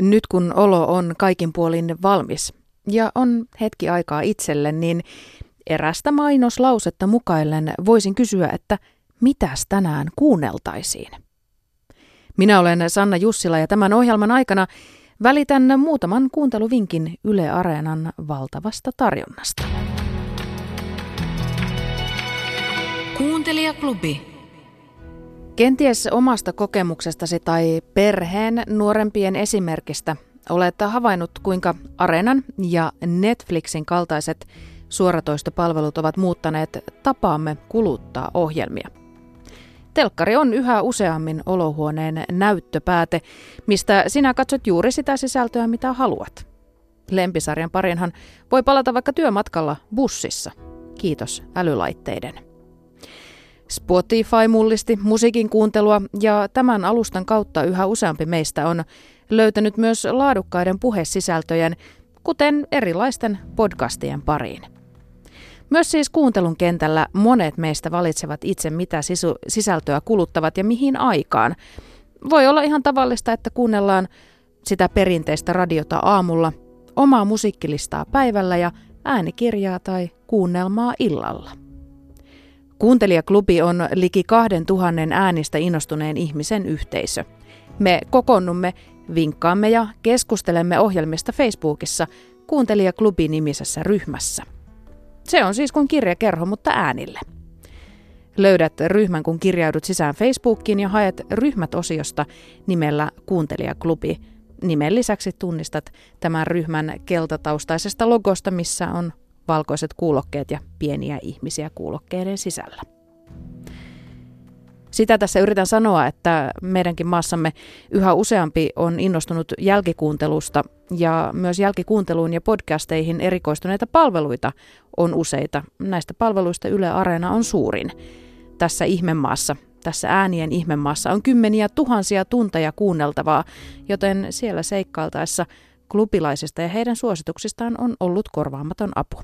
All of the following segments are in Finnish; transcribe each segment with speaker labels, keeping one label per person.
Speaker 1: Nyt kun olo on kaikin puolin valmis ja on hetki aikaa itselle, niin erästä mainoslausetta mukaillen voisin kysyä, että mitäs tänään kuunneltaisiin? Minä olen Sanna Jussila ja tämän ohjelman aikana välitän muutaman kuunteluvinkin Yle Areenan valtavasta tarjonnasta. Kuuntelijaklubi. Kenties omasta kokemuksestasi tai perheen nuorempien esimerkistä olet havainnut, kuinka Arenan ja Netflixin kaltaiset suoratoistopalvelut ovat muuttaneet tapaamme kuluttaa ohjelmia. Telkkari on yhä useammin olohuoneen näyttöpääte, mistä sinä katsot juuri sitä sisältöä, mitä haluat. Lempisarjan parinhan voi palata vaikka työmatkalla bussissa. Kiitos älylaitteiden. Spotify mullisti musiikin kuuntelua ja tämän alustan kautta yhä useampi meistä on löytänyt myös laadukkaiden puhesisältöjen, kuten erilaisten podcastien pariin. Myös siis kuuntelun kentällä monet meistä valitsevat itse, mitä sisu- sisältöä kuluttavat ja mihin aikaan. Voi olla ihan tavallista, että kuunnellaan sitä perinteistä radiota aamulla, omaa musiikkilistaa päivällä ja äänikirjaa tai kuunnelmaa illalla. Kuuntelijaklubi on liki kahden tuhannen äänistä innostuneen ihmisen yhteisö. Me kokoonnumme, vinkkaamme ja keskustelemme ohjelmista Facebookissa Kuuntelijaklubi-nimisessä ryhmässä. Se on siis kuin kirjakerho, mutta äänille. Löydät ryhmän, kun kirjaudut sisään Facebookiin ja haet ryhmät-osiosta nimellä Kuuntelijaklubi. Nimen lisäksi tunnistat tämän ryhmän keltataustaisesta logosta, missä on valkoiset kuulokkeet ja pieniä ihmisiä kuulokkeiden sisällä. Sitä tässä yritän sanoa, että meidänkin maassamme yhä useampi on innostunut jälkikuuntelusta ja myös jälkikuunteluun ja podcasteihin erikoistuneita palveluita on useita. Näistä palveluista Yle Areena on suurin. Tässä ihmemaassa, tässä äänien ihmemaassa on kymmeniä tuhansia tunteja kuunneltavaa, joten siellä seikkailtaessa klubilaisista ja heidän suosituksistaan on ollut korvaamaton apu.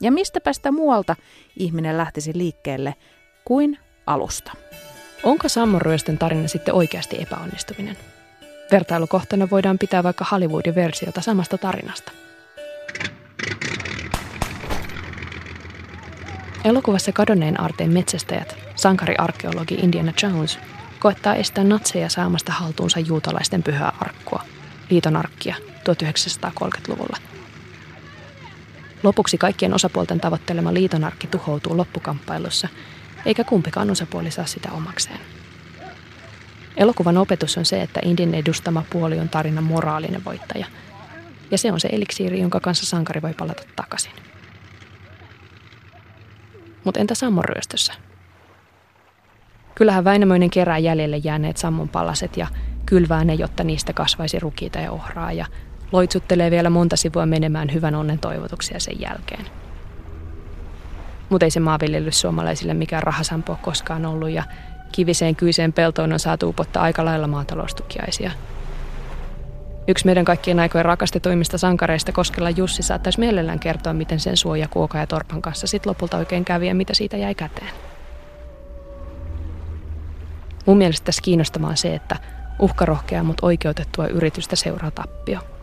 Speaker 1: Ja mistäpä sitä muualta ihminen lähtisi liikkeelle kuin alusta.
Speaker 2: Onko Sammon ryöstön tarina sitten oikeasti epäonnistuminen? Vertailukohtana voidaan pitää vaikka Hollywoodin versiota samasta tarinasta. Elokuvassa kadonneen aarteen metsästäjät, sankariarkeologi Indiana Jones, koettaa estää natseja saamasta haltuunsa juutalaisten pyhää arkkua, liiton arkkia 1930-luvulla – Lopuksi kaikkien osapuolten tavoittelema liitonarkki tuhoutuu loppukamppailussa, eikä kumpikaan osapuoli saa sitä omakseen. Elokuvan opetus on se, että Indin edustama puoli on tarinan moraalinen voittaja. Ja se on se eliksiiri, jonka kanssa sankari voi palata takaisin. Mutta entä Sammon ryöstössä? Kyllähän Väinämöinen kerää jäljelle jääneet Sammon palaset ja kylvää ne, jotta niistä kasvaisi rukiita ja ohraa ja loitsuttelee vielä monta sivua menemään hyvän onnen toivotuksia sen jälkeen. Mutta ei se maanviljelys suomalaisille mikään rahasampo koskaan ollut ja kiviseen kyiseen peltoon on saatu upottaa aika lailla maataloustukiaisia. Yksi meidän kaikkien aikojen rakastetuimmista sankareista Koskella Jussi saattaisi mielellään kertoa, miten sen suoja Kuoka ja Torpan kanssa sit lopulta oikein kävi ja mitä siitä jäi käteen. Mun mielestä tässä kiinnostavaa on se, että uhkarohkea, mutta oikeutettua yritystä seuraa tappio –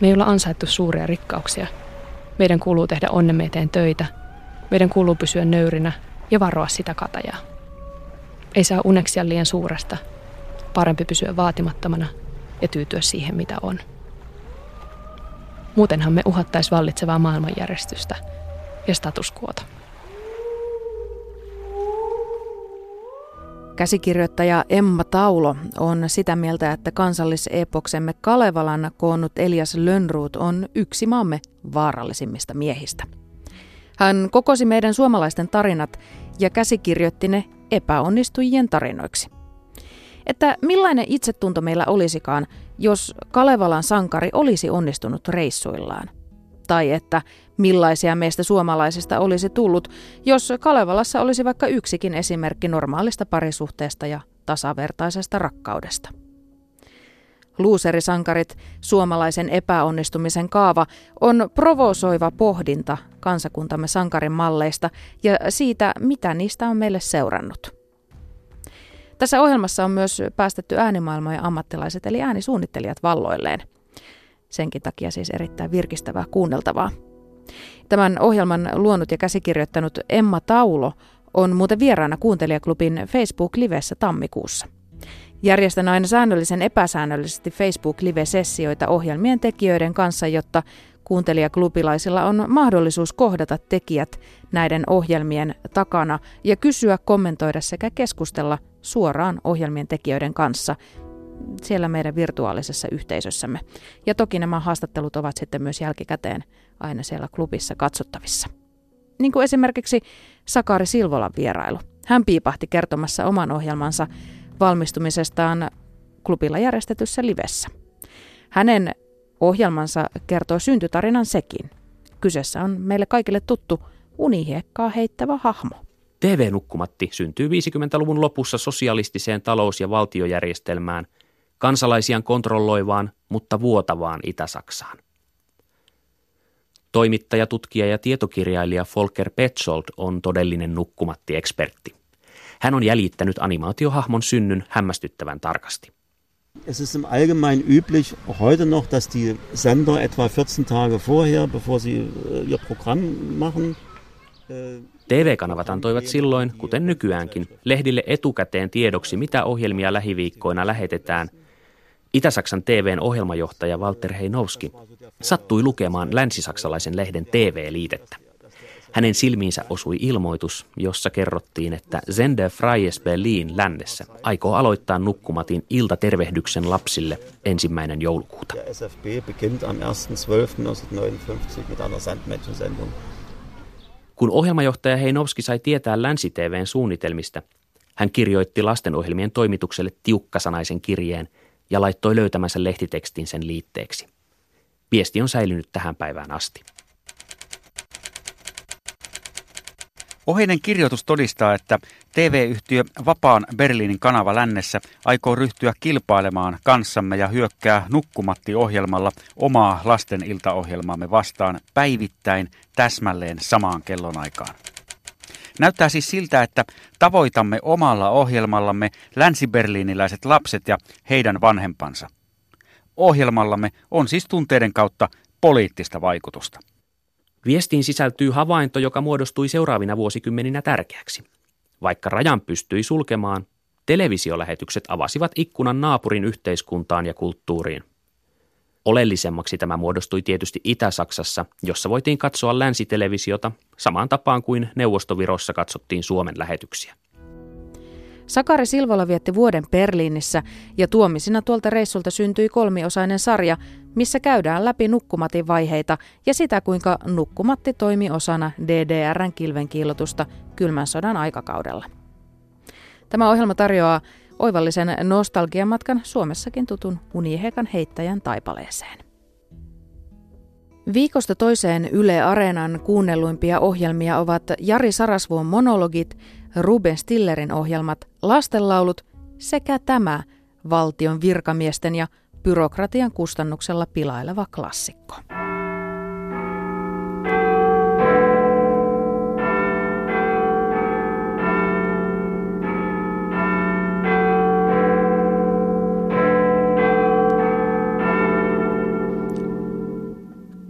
Speaker 2: me ei olla ansaittu suuria rikkauksia. Meidän kuuluu tehdä onnemme eteen töitä. Meidän kuuluu pysyä nöyrinä ja varoa sitä katajaa. Ei saa uneksia liian suuresta. Parempi pysyä vaatimattomana ja tyytyä siihen, mitä on. Muutenhan me uhattaisi vallitsevaa maailmanjärjestystä ja status
Speaker 1: Käsikirjoittaja Emma Taulo on sitä mieltä, että kansallisepoksemme Kalevalan koonnut Elias Lönnruut on yksi maamme vaarallisimmista miehistä. Hän kokosi meidän suomalaisten tarinat ja käsikirjoitti ne epäonnistujien tarinoiksi. Että millainen itsetunto meillä olisikaan, jos Kalevalan sankari olisi onnistunut reissuillaan tai että millaisia meistä suomalaisista olisi tullut, jos Kalevalassa olisi vaikka yksikin esimerkki normaalista parisuhteesta ja tasavertaisesta rakkaudesta. Luuserisankarit, suomalaisen epäonnistumisen kaava, on provosoiva pohdinta kansakuntamme sankarin malleista ja siitä, mitä niistä on meille seurannut. Tässä ohjelmassa on myös päästetty äänimaailmojen ammattilaiset eli äänisuunnittelijat valloilleen. Senkin takia siis erittäin virkistävää kuunneltavaa. Tämän ohjelman luonut ja käsikirjoittanut Emma Taulo on muuten vieraana kuuntelijaklubin Facebook-livessä tammikuussa. Järjestän aina säännöllisen epäsäännöllisesti Facebook-live-sessioita ohjelmien tekijöiden kanssa, jotta kuuntelijaklubilaisilla on mahdollisuus kohdata tekijät näiden ohjelmien takana ja kysyä, kommentoida sekä keskustella suoraan ohjelmien tekijöiden kanssa siellä meidän virtuaalisessa yhteisössämme. Ja toki nämä haastattelut ovat sitten myös jälkikäteen aina siellä klubissa katsottavissa. Niin kuin esimerkiksi Sakari Silvolan vierailu. Hän piipahti kertomassa oman ohjelmansa valmistumisestaan klubilla järjestetyssä livessä. Hänen ohjelmansa kertoo syntytarinan sekin. Kyseessä on meille kaikille tuttu unihiekkaa heittävä hahmo.
Speaker 3: TV-nukkumatti syntyy 50-luvun lopussa sosialistiseen talous- ja valtiojärjestelmään, kansalaisiaan kontrolloivaan, mutta vuotavaan Itä-Saksaan. Toimittaja, tutkija ja tietokirjailija Volker Petzold on todellinen nukkumatti-ekspertti. Hän on jäljittänyt animaatiohahmon synnyn hämmästyttävän tarkasti.
Speaker 4: Es ist im Allgemeinen üblich heute noch, dass die Sender etwa 14 Tage vorher, bevor sie äh, ihr Programm machen,
Speaker 3: äh, TV-kanavat antoivat silloin, kuten nykyäänkin, lehdille etukäteen tiedoksi, mitä ohjelmia lähiviikkoina lähetetään. Itä-Saksan TVn ohjelmajohtaja Walter Heinowski sattui lukemaan länsisaksalaisen lehden TV-liitettä. Hänen silmiinsä osui ilmoitus, jossa kerrottiin, että Sender Freies Berlin lännessä aikoo aloittaa nukkumatin iltatervehdyksen lapsille ensimmäinen joulukuuta. SFB beginnt am 1.12.1959 mit einer Sandmädchensendung. Kun ohjelmajohtaja Heinovski sai tietää Länsi-TVn suunnitelmista, hän kirjoitti lastenohjelmien toimitukselle tiukkasanaisen kirjeen ja laittoi löytämänsä lehtitekstin sen liitteeksi. Viesti on säilynyt tähän päivään asti.
Speaker 5: Oheinen kirjoitus todistaa, että TV-yhtiö Vapaan Berliinin kanava lännessä aikoo ryhtyä kilpailemaan kanssamme ja hyökkää Nukkumatti-ohjelmalla omaa lasten iltaohjelmaamme vastaan päivittäin täsmälleen samaan kellonaikaan. Näyttää siis siltä, että tavoitamme omalla ohjelmallamme länsiberliiniläiset lapset ja heidän vanhempansa. Ohjelmallamme on siis tunteiden kautta poliittista vaikutusta.
Speaker 3: Viestiin sisältyy havainto, joka muodostui seuraavina vuosikymmeninä tärkeäksi. Vaikka rajan pystyi sulkemaan, televisiolähetykset avasivat ikkunan naapurin yhteiskuntaan ja kulttuuriin. Oleellisemmaksi tämä muodostui tietysti Itä-Saksassa, jossa voitiin katsoa länsitelevisiota samaan tapaan kuin Neuvostovirossa katsottiin Suomen lähetyksiä.
Speaker 1: Sakari Silvola vietti vuoden Berliinissä ja tuomisina tuolta reissulta syntyi kolmiosainen sarja, missä käydään läpi nukkumatin vaiheita ja sitä, kuinka nukkumatti toimi osana DDRn kilvenkiilotusta kylmän sodan aikakaudella. Tämä ohjelma tarjoaa oivallisen nostalgiamatkan Suomessakin tutun Unihekan heittäjän taipaleeseen. Viikosta toiseen Yle Areenan kuunnelluimpia ohjelmia ovat Jari Sarasvuon monologit, Ruben Stillerin ohjelmat, lastenlaulut sekä tämä valtion virkamiesten ja byrokratian kustannuksella pilaileva klassikko.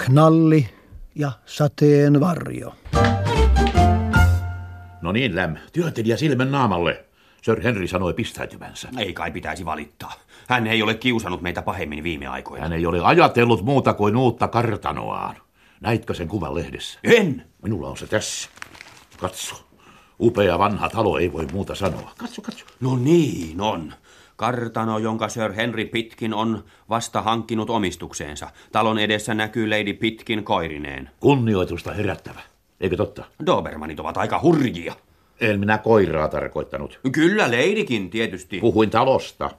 Speaker 6: Knalli ja sateen varjo.
Speaker 7: No niin, Läm, työtelijä silmän naamalle. Sir Henry sanoi pistäytyvänsä.
Speaker 8: Ei kai pitäisi valittaa. Hän ei ole kiusannut meitä pahemmin viime aikoina.
Speaker 7: Hän ei ole ajatellut muuta kuin uutta kartanoaan. Näitkö sen kuvan lehdessä?
Speaker 8: En.
Speaker 7: Minulla on se tässä. Katso. Upea vanha talo ei voi muuta sanoa. Katso, katso.
Speaker 8: No niin on. Kartano, jonka Sir Henry Pitkin on vasta hankkinut omistukseensa. Talon edessä näkyy Lady Pitkin koirineen.
Speaker 7: Kunnioitusta herättävä. Eikö totta?
Speaker 8: Dobermanit ovat aika hurjia.
Speaker 7: En minä koiraa tarkoittanut.
Speaker 8: Kyllä, leidikin tietysti.
Speaker 7: Puhuin talosta.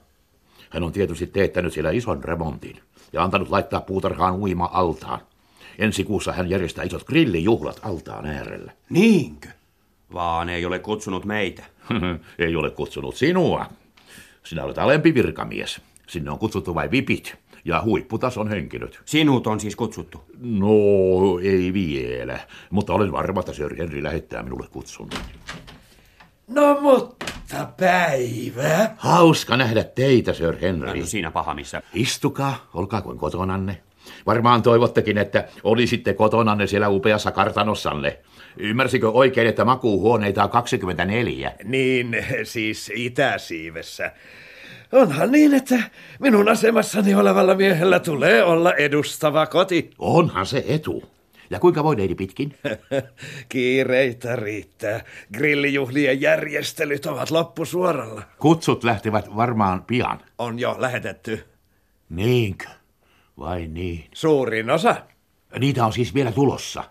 Speaker 7: Hän on tietysti teettänyt siellä ison remontin ja antanut laittaa puutarhaan uima altaan. Ensi kuussa hän järjestää isot grillijuhlat altaan äärellä.
Speaker 8: Niinkö? Vaan ei ole kutsunut meitä.
Speaker 7: ei ole kutsunut sinua. Sinä olet alempi virkamies. Sinne on kutsuttu vain vipit ja huipputason henkilöt.
Speaker 8: Sinut on siis kutsuttu?
Speaker 7: No, ei vielä, mutta olen varma, että Sir Henry lähettää minulle kutsun.
Speaker 9: No mutta päivä.
Speaker 7: Hauska nähdä teitä, Sir Henry.
Speaker 8: No, siinä paha missä.
Speaker 7: Istukaa, olkaa kuin kotonanne. Varmaan toivottekin, että olisitte kotonanne siellä upeassa kartanossanne. Ymmärsikö oikein, että makuuhuoneita on 24?
Speaker 9: Niin, siis itäsiivessä. Onhan niin, että minun asemassani olevalla miehellä tulee olla edustava koti.
Speaker 7: Onhan se etu. Ja kuinka voi neidi pitkin?
Speaker 9: Kiireitä riittää. Grillijuhlien järjestelyt ovat loppusuoralla.
Speaker 7: Kutsut lähtevät varmaan pian.
Speaker 9: On jo lähetetty.
Speaker 7: Niinkö? Vai niin?
Speaker 9: Suurin osa.
Speaker 7: Niitä on siis vielä tulossa.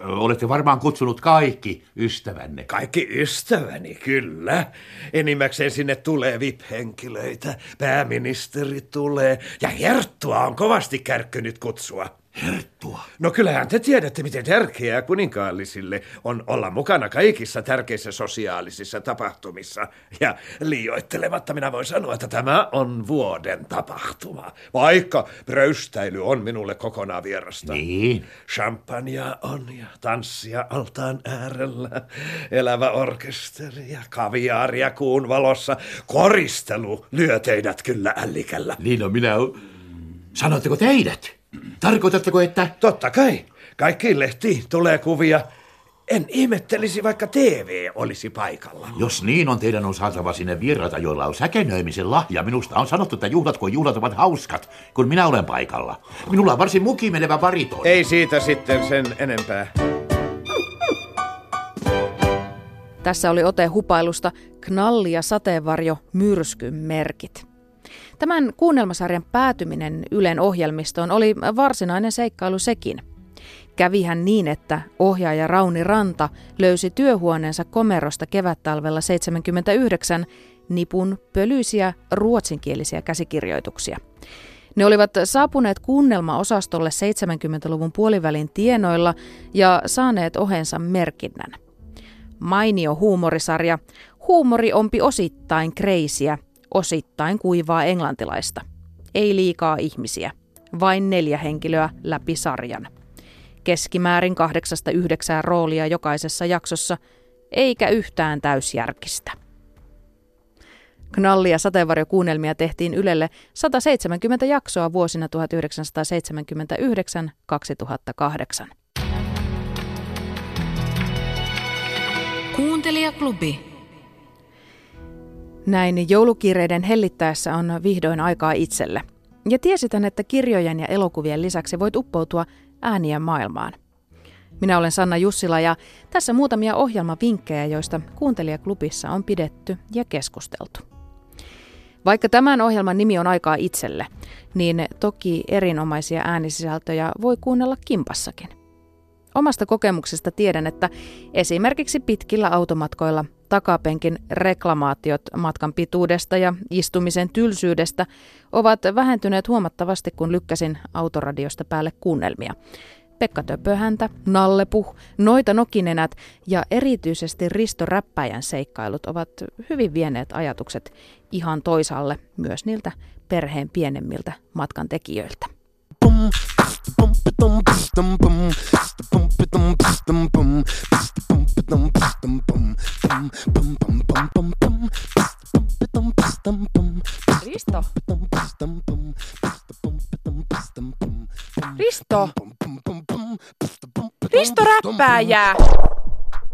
Speaker 7: Olette varmaan kutsunut kaikki ystävänne.
Speaker 9: Kaikki ystäväni, kyllä. Enimmäkseen sinne tulee VIP-henkilöitä. Pääministeri tulee. Ja Herttua on kovasti kärkkynyt kutsua.
Speaker 7: Herttua?
Speaker 9: No kyllähän te tiedätte, miten tärkeää kuninkaallisille on olla mukana kaikissa tärkeissä sosiaalisissa tapahtumissa. Ja liioittelematta minä voin sanoa, että tämä on vuoden tapahtuma. Vaikka pröystäily on minulle kokonaan vierasta.
Speaker 7: Niin.
Speaker 9: Champagnea on ja tanssia altaan äärellä. Elävä orkesteri ja kaviaaria kuun valossa. Koristelu lyö teidät kyllä ällikällä.
Speaker 7: Niin no minä... Sanoitteko teidät? Tarkoitatteko, että...
Speaker 9: Totta kai. Kaikkiin lehtiin tulee kuvia. En ihmettelisi, vaikka TV olisi paikalla.
Speaker 7: Jos niin on, teidän on saatava sinne vieraita, joilla on säkenöimisen lahja. Minusta on sanottu, että juhlat kuin juhlat ovat hauskat, kun minä olen paikalla. Minulla on varsin mukimenevä bariton.
Speaker 9: Ei siitä sitten sen enempää.
Speaker 1: Tässä oli ote hupailusta Knalli ja sateenvarjo myrskyn merkit. Tämän kuunnelmasarjan päätyminen Ylen ohjelmistoon oli varsinainen seikkailu sekin. Kävihän niin, että ohjaaja Rauni Ranta löysi työhuoneensa komerosta kevättalvella 79 nipun pölyisiä ruotsinkielisiä käsikirjoituksia. Ne olivat saapuneet kuunnelmaosastolle 70-luvun puolivälin tienoilla ja saaneet ohensa merkinnän. Mainio huumorisarja, huumori ompi osittain kreisiä, osittain kuivaa englantilaista. Ei liikaa ihmisiä, vain neljä henkilöä läpi sarjan. Keskimäärin kahdeksasta yhdeksää roolia jokaisessa jaksossa, eikä yhtään täysjärkistä. Knalli- ja sateenvarjokuunnelmia tehtiin Ylelle 170 jaksoa vuosina 1979-2008. Kuuntelijaklubi. Näin joulukiireiden hellittäessä on vihdoin aikaa itselle. Ja tiesitän, että kirjojen ja elokuvien lisäksi voit uppoutua äänien maailmaan. Minä olen Sanna Jussila ja tässä muutamia ohjelmavinkkejä, joista kuuntelijaklubissa on pidetty ja keskusteltu. Vaikka tämän ohjelman nimi on aikaa itselle, niin toki erinomaisia äänisisältöjä voi kuunnella kimpassakin. Omasta kokemuksesta tiedän, että esimerkiksi pitkillä automatkoilla takapenkin reklamaatiot matkan pituudesta ja istumisen tylsyydestä ovat vähentyneet huomattavasti, kun lykkäsin autoradiosta päälle kuunnelmia. Pekka Töpöhäntä, Nallepuh, Noita Nokinenät ja erityisesti Risto Räppäjän seikkailut ovat hyvin vieneet ajatukset ihan toisaalle myös niiltä perheen pienemmiltä matkan tekijöiltä.
Speaker 10: Risto. Risto. Risto räppääjää.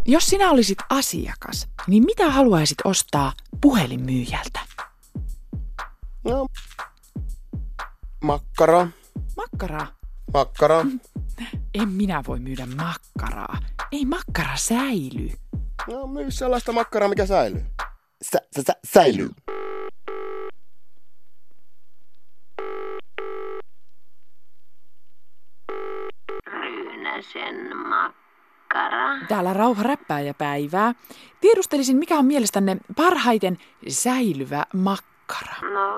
Speaker 10: Jos sinä olisit asiakas, niin mitä haluaisit ostaa puhelinmyyjältä?
Speaker 11: No, makkara.
Speaker 10: Makkara?
Speaker 11: Makkara.
Speaker 10: En minä voi myydä makkaraa. Ei makkara säily.
Speaker 11: No, myy sellaista makkaraa, mikä säilyy. Sä, sä, sä, säilyy.
Speaker 12: Ryynäsen makkara.
Speaker 10: Täällä rauha räppääjä päivää. Tiedustelisin, mikä on mielestänne parhaiten säilyvä makkara?
Speaker 12: No,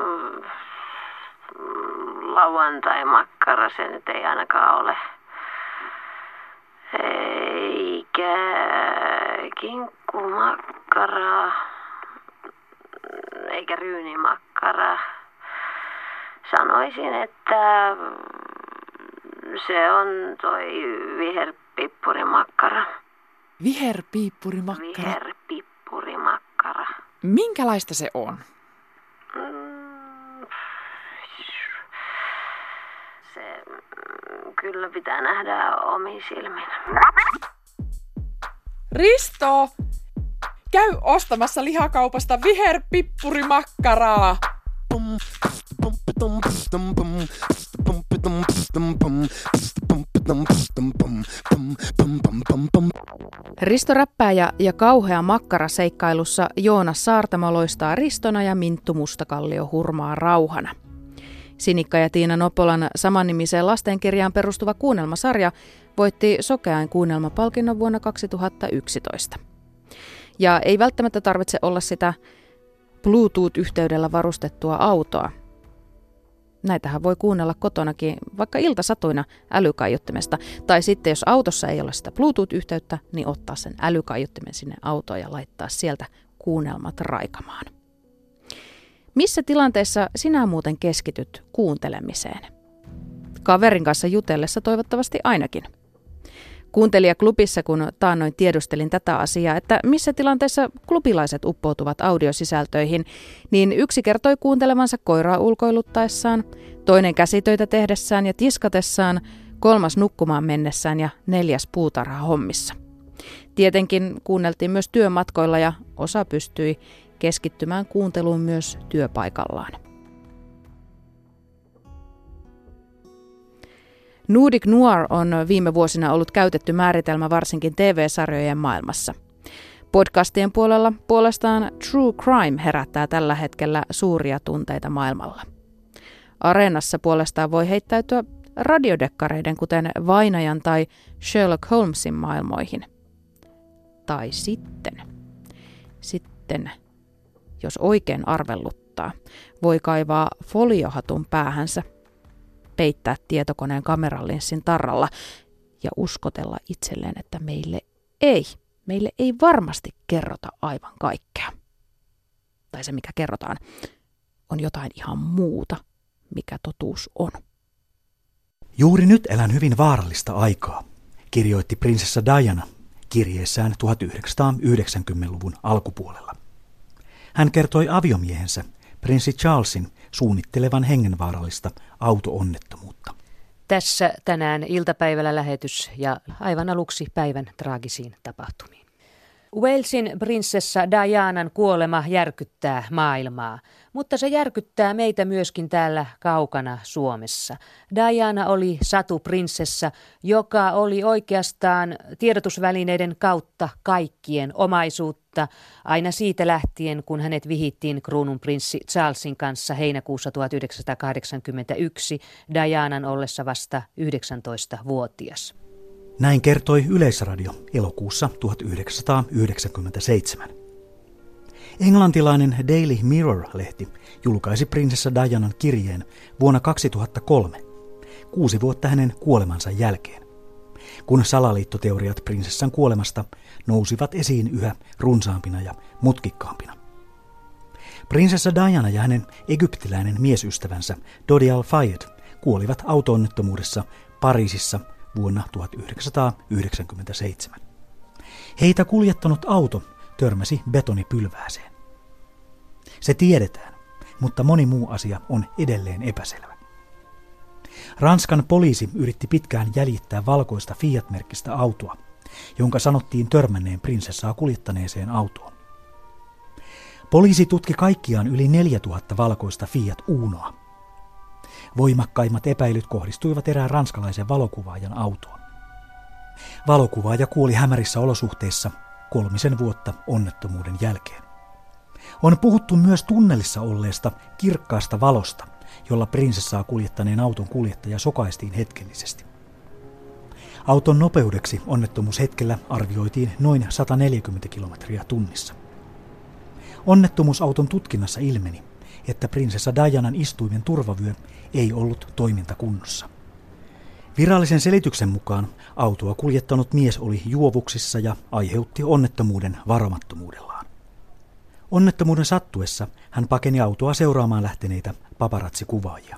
Speaker 12: lauantai-makkara se nyt ei ainakaan ole. Eikä kinkkumakkara, eikä ryynimakkara. Sanoisin, että se on toi viherpippurimakkara.
Speaker 10: Viherpiippurimakkara?
Speaker 12: Viherpippurimakkara.
Speaker 10: Minkälaista se on?
Speaker 12: Se mm, kyllä pitää nähdä omiin silmin.
Speaker 10: Risto! Käy ostamassa lihakaupasta viherpippurimakkaraa.
Speaker 1: Risto Räppääjä ja kauhea makkaraseikkailussa Joonas Saartamo loistaa Ristona ja Minttu Mustakallio hurmaa rauhana. Sinikka ja Tiina Nopolan samannimiseen lastenkirjaan perustuva kuunnelmasarja voitti sokeain kuunnelmapalkinnon vuonna 2011. Ja ei välttämättä tarvitse olla sitä Bluetooth-yhteydellä varustettua autoa. Näitähän voi kuunnella kotonakin vaikka iltasatuina älykaiuttimesta. Tai sitten jos autossa ei ole sitä Bluetooth-yhteyttä, niin ottaa sen älykaiuttimen sinne autoon ja laittaa sieltä kuunnelmat raikamaan. Missä tilanteessa sinä muuten keskityt kuuntelemiseen? Kaverin kanssa jutellessa toivottavasti ainakin. Kuuntelijaklubissa, kun taannoin tiedustelin tätä asiaa, että missä tilanteessa klubilaiset uppoutuvat audiosisältöihin, niin yksi kertoi kuuntelevansa koiraa ulkoiluttaessaan, toinen käsitöitä tehdessään ja tiskatessaan, kolmas nukkumaan mennessään ja neljäs puutarha hommissa. Tietenkin kuunneltiin myös työmatkoilla ja osa pystyi keskittymään kuunteluun myös työpaikallaan. Nordic Noir on viime vuosina ollut käytetty määritelmä varsinkin TV-sarjojen maailmassa. Podcastien puolella puolestaan True Crime herättää tällä hetkellä suuria tunteita maailmalla. Areenassa puolestaan voi heittäytyä radiodekkareiden kuten Vainajan tai Sherlock Holmesin maailmoihin. Tai sitten, sitten, jos oikein arvelluttaa, voi kaivaa foliohatun päähänsä – peittää tietokoneen kameralinssin tarralla ja uskotella itselleen, että meille ei, meille ei varmasti kerrota aivan kaikkea. Tai se, mikä kerrotaan, on jotain ihan muuta, mikä totuus on.
Speaker 13: Juuri nyt elän hyvin vaarallista aikaa, kirjoitti prinsessa Diana kirjeessään 1990-luvun alkupuolella. Hän kertoi aviomiehensä, prinssi Charlesin, suunnittelevan hengenvaarallista auto-onnettomuutta.
Speaker 14: Tässä tänään iltapäivällä lähetys ja aivan aluksi päivän traagisiin tapahtumiin. Walesin prinsessa Dianan kuolema järkyttää maailmaa, mutta se järkyttää meitä myöskin täällä kaukana Suomessa. Diana oli satu prinsessa, joka oli oikeastaan tiedotusvälineiden kautta kaikkien omaisuutta, aina siitä lähtien, kun hänet vihittiin kruunun prinssi Charlesin kanssa heinäkuussa 1981 Dianan ollessa vasta 19-vuotias.
Speaker 13: Näin kertoi Yleisradio elokuussa 1997. Englantilainen Daily Mirror-lehti julkaisi prinsessa Dianan kirjeen vuonna 2003, kuusi vuotta hänen kuolemansa jälkeen. Kun salaliittoteoriat prinsessan kuolemasta nousivat esiin yhä runsaampina ja mutkikkaampina. Prinsessa Diana ja hänen egyptiläinen miesystävänsä Dodi Al-Fayed kuolivat autoonnettomuudessa Pariisissa vuonna 1997. Heitä kuljettanut auto törmäsi betonipylvääseen. Se tiedetään, mutta moni muu asia on edelleen epäselvä. Ranskan poliisi yritti pitkään jäljittää valkoista Fiat-merkkistä autoa, jonka sanottiin törmänneen prinsessaa kuljettaneeseen autoon. Poliisi tutki kaikkiaan yli 4000 valkoista Fiat Unoa, Voimakkaimmat epäilyt kohdistuivat erään ranskalaisen valokuvaajan autoon. Valokuvaaja kuoli hämärissä olosuhteissa kolmisen vuotta onnettomuuden jälkeen. On puhuttu myös tunnelissa olleesta kirkkaasta valosta, jolla prinsessaa kuljettaneen auton kuljettaja sokaistiin hetkellisesti. Auton nopeudeksi onnettomuushetkellä arvioitiin noin 140 kilometriä tunnissa. Onnettomuusauton tutkinnassa ilmeni, että prinsessa Dianan istuimen turvavyö ei ollut toimintakunnossa. Virallisen selityksen mukaan autoa kuljettanut mies oli juovuksissa ja aiheutti onnettomuuden varomattomuudellaan. Onnettomuuden sattuessa hän pakeni autoa seuraamaan lähteneitä paparatsikuvaajia.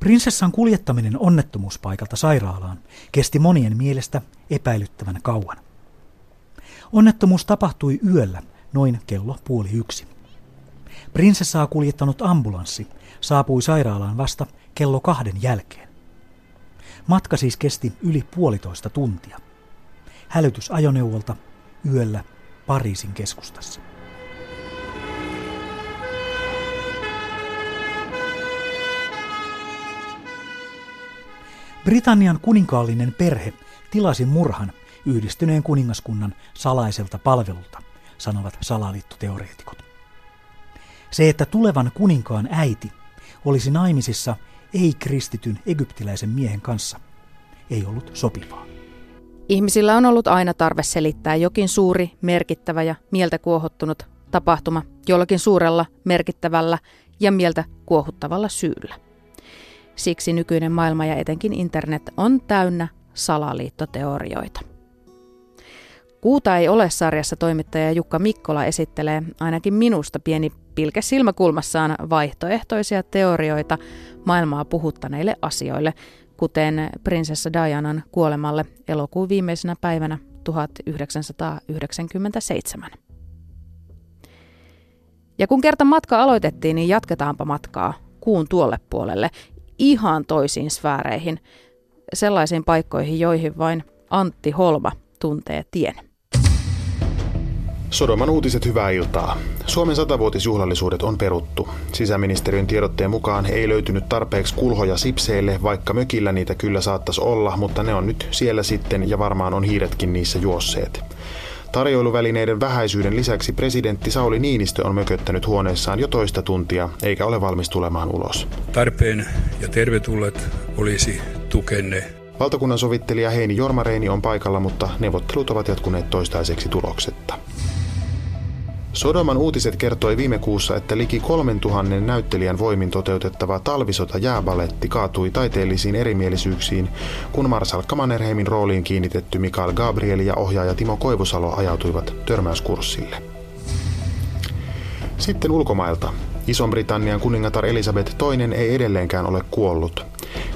Speaker 13: Prinsessan kuljettaminen onnettomuuspaikalta sairaalaan kesti monien mielestä epäilyttävän kauan. Onnettomuus tapahtui yöllä noin kello puoli yksi. Prinsessaa kuljettanut ambulanssi saapui sairaalaan vasta kello kahden jälkeen. Matka siis kesti yli puolitoista tuntia. Hälytys ajoneuvolta yöllä Pariisin keskustassa. Britannian kuninkaallinen perhe tilasi murhan yhdistyneen kuningaskunnan salaiselta palvelulta, sanovat salaliittoteoreetikot. Se, että tulevan kuninkaan äiti olisi naimisissa ei-kristityn egyptiläisen miehen kanssa, ei ollut sopivaa.
Speaker 1: Ihmisillä on ollut aina tarve selittää jokin suuri, merkittävä ja mieltä kuohottunut tapahtuma jollakin suurella, merkittävällä ja mieltä kuohuttavalla syyllä. Siksi nykyinen maailma ja etenkin internet on täynnä salaliittoteorioita. Kuuta ei ole sarjassa toimittaja Jukka Mikkola esittelee ainakin minusta pieni pilke silmäkulmassaan vaihtoehtoisia teorioita maailmaa puhuttaneille asioille, kuten prinsessa Dianan kuolemalle elokuun viimeisenä päivänä 1997. Ja kun kerta matka aloitettiin, niin jatketaanpa matkaa kuun tuolle puolelle ihan toisiin sfääreihin, sellaisiin paikkoihin, joihin vain Antti Holma tuntee tien.
Speaker 15: Sodoman uutiset hyvää iltaa. Suomen satavuotisjuhlallisuudet on peruttu. Sisäministeriön tiedotteen mukaan ei löytynyt tarpeeksi kulhoja sipseille, vaikka mökillä niitä kyllä saattaisi olla, mutta ne on nyt siellä sitten ja varmaan on hiiretkin niissä juosseet. Tarjoiluvälineiden vähäisyyden lisäksi presidentti Sauli Niinistö on mököttänyt huoneessaan jo toista tuntia, eikä ole valmis tulemaan ulos.
Speaker 16: Tarpeen ja tervetulleet olisi tukenne.
Speaker 15: Valtakunnan sovittelija Heini Jormareini on paikalla, mutta neuvottelut ovat jatkuneet toistaiseksi tuloksetta. Sodoman uutiset kertoi viime kuussa, että liki 3000 näyttelijän voimin toteutettava talvisota jääbaletti kaatui taiteellisiin erimielisyyksiin, kun Marsalkka Mannerheimin rooliin kiinnitetty Mikael Gabriel ja ohjaaja Timo Koivusalo ajautuivat törmäyskurssille. Sitten ulkomailta. Ison-Britannian kuningatar Elisabeth II ei edelleenkään ole kuollut.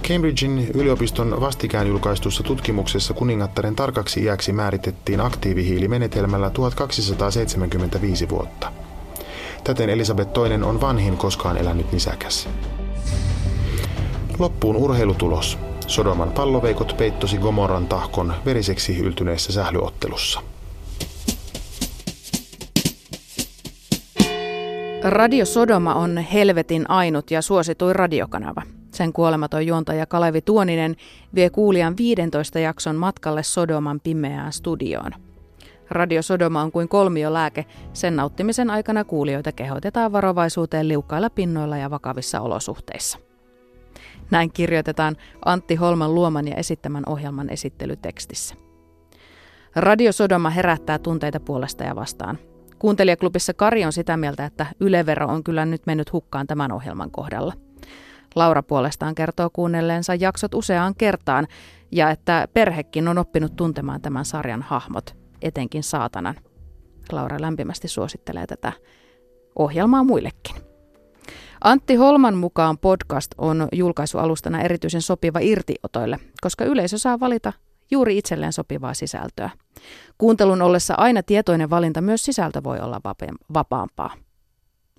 Speaker 15: Cambridgein yliopiston vastikään julkaistussa tutkimuksessa kuningattaren tarkaksi iäksi määritettiin aktiivihiilimenetelmällä 1275 vuotta. Täten Elisabeth II on vanhin koskaan elänyt nisäkäs. Loppuun urheilutulos. Sodoman palloveikot peittosi Gomorran tahkon veriseksi yltyneessä sählyottelussa.
Speaker 1: Radio Sodoma on helvetin ainut ja suosituin radiokanava. Sen kuolematon juontaja Kalevi Tuoninen vie kuulijan 15 jakson matkalle Sodoman pimeään studioon. Radio Sodoma on kuin kolmiolääke. Sen nauttimisen aikana kuulijoita kehotetaan varovaisuuteen liukkailla pinnoilla ja vakavissa olosuhteissa. Näin kirjoitetaan Antti Holman luoman ja esittämän ohjelman esittelytekstissä. Radio Sodoma herättää tunteita puolesta ja vastaan. Kuuntelijaklubissa Kari on sitä mieltä, että ylevero on kyllä nyt mennyt hukkaan tämän ohjelman kohdalla – Laura puolestaan kertoo kuunnelleensa jaksot useaan kertaan ja että perhekin on oppinut tuntemaan tämän sarjan hahmot, etenkin saatanan. Laura lämpimästi suosittelee tätä ohjelmaa muillekin. Antti Holman mukaan podcast on julkaisualustana erityisen sopiva irtiotoille, koska yleisö saa valita juuri itselleen sopivaa sisältöä. Kuuntelun ollessa aina tietoinen valinta myös sisältö voi olla vapaampaa.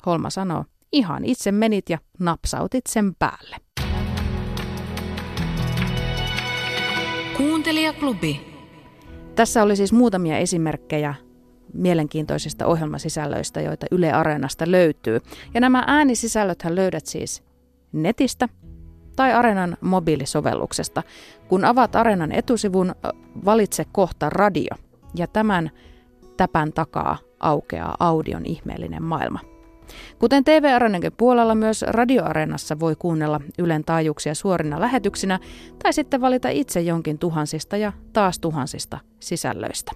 Speaker 1: Holma sanoo, Ihan itse menit ja napsautit sen päälle. Kuuntelijaklubi. Tässä oli siis muutamia esimerkkejä mielenkiintoisista ohjelmasisällöistä, joita Yle Areenasta löytyy. Ja nämä äänisisällöthän löydät siis netistä tai Areenan mobiilisovelluksesta. Kun avaat Areenan etusivun, valitse kohta radio ja tämän täpän takaa aukeaa audion ihmeellinen maailma. Kuten TV Arenenkin puolella myös radioareenassa voi kuunnella Ylen taajuuksia suorina lähetyksinä tai sitten valita itse jonkin tuhansista ja taas tuhansista sisällöistä.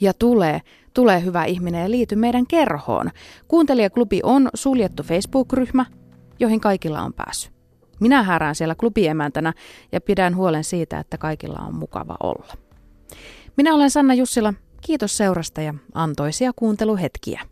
Speaker 1: Ja tulee, tulee hyvä ihminen ja liity meidän kerhoon. Kuuntelijaklubi on suljettu Facebook-ryhmä, joihin kaikilla on päässyt. Minä häärään siellä klubiemäntänä ja pidän huolen siitä, että kaikilla on mukava olla. Minä olen Sanna Jussila Kiitos seurasta ja antoisia kuunteluhetkiä.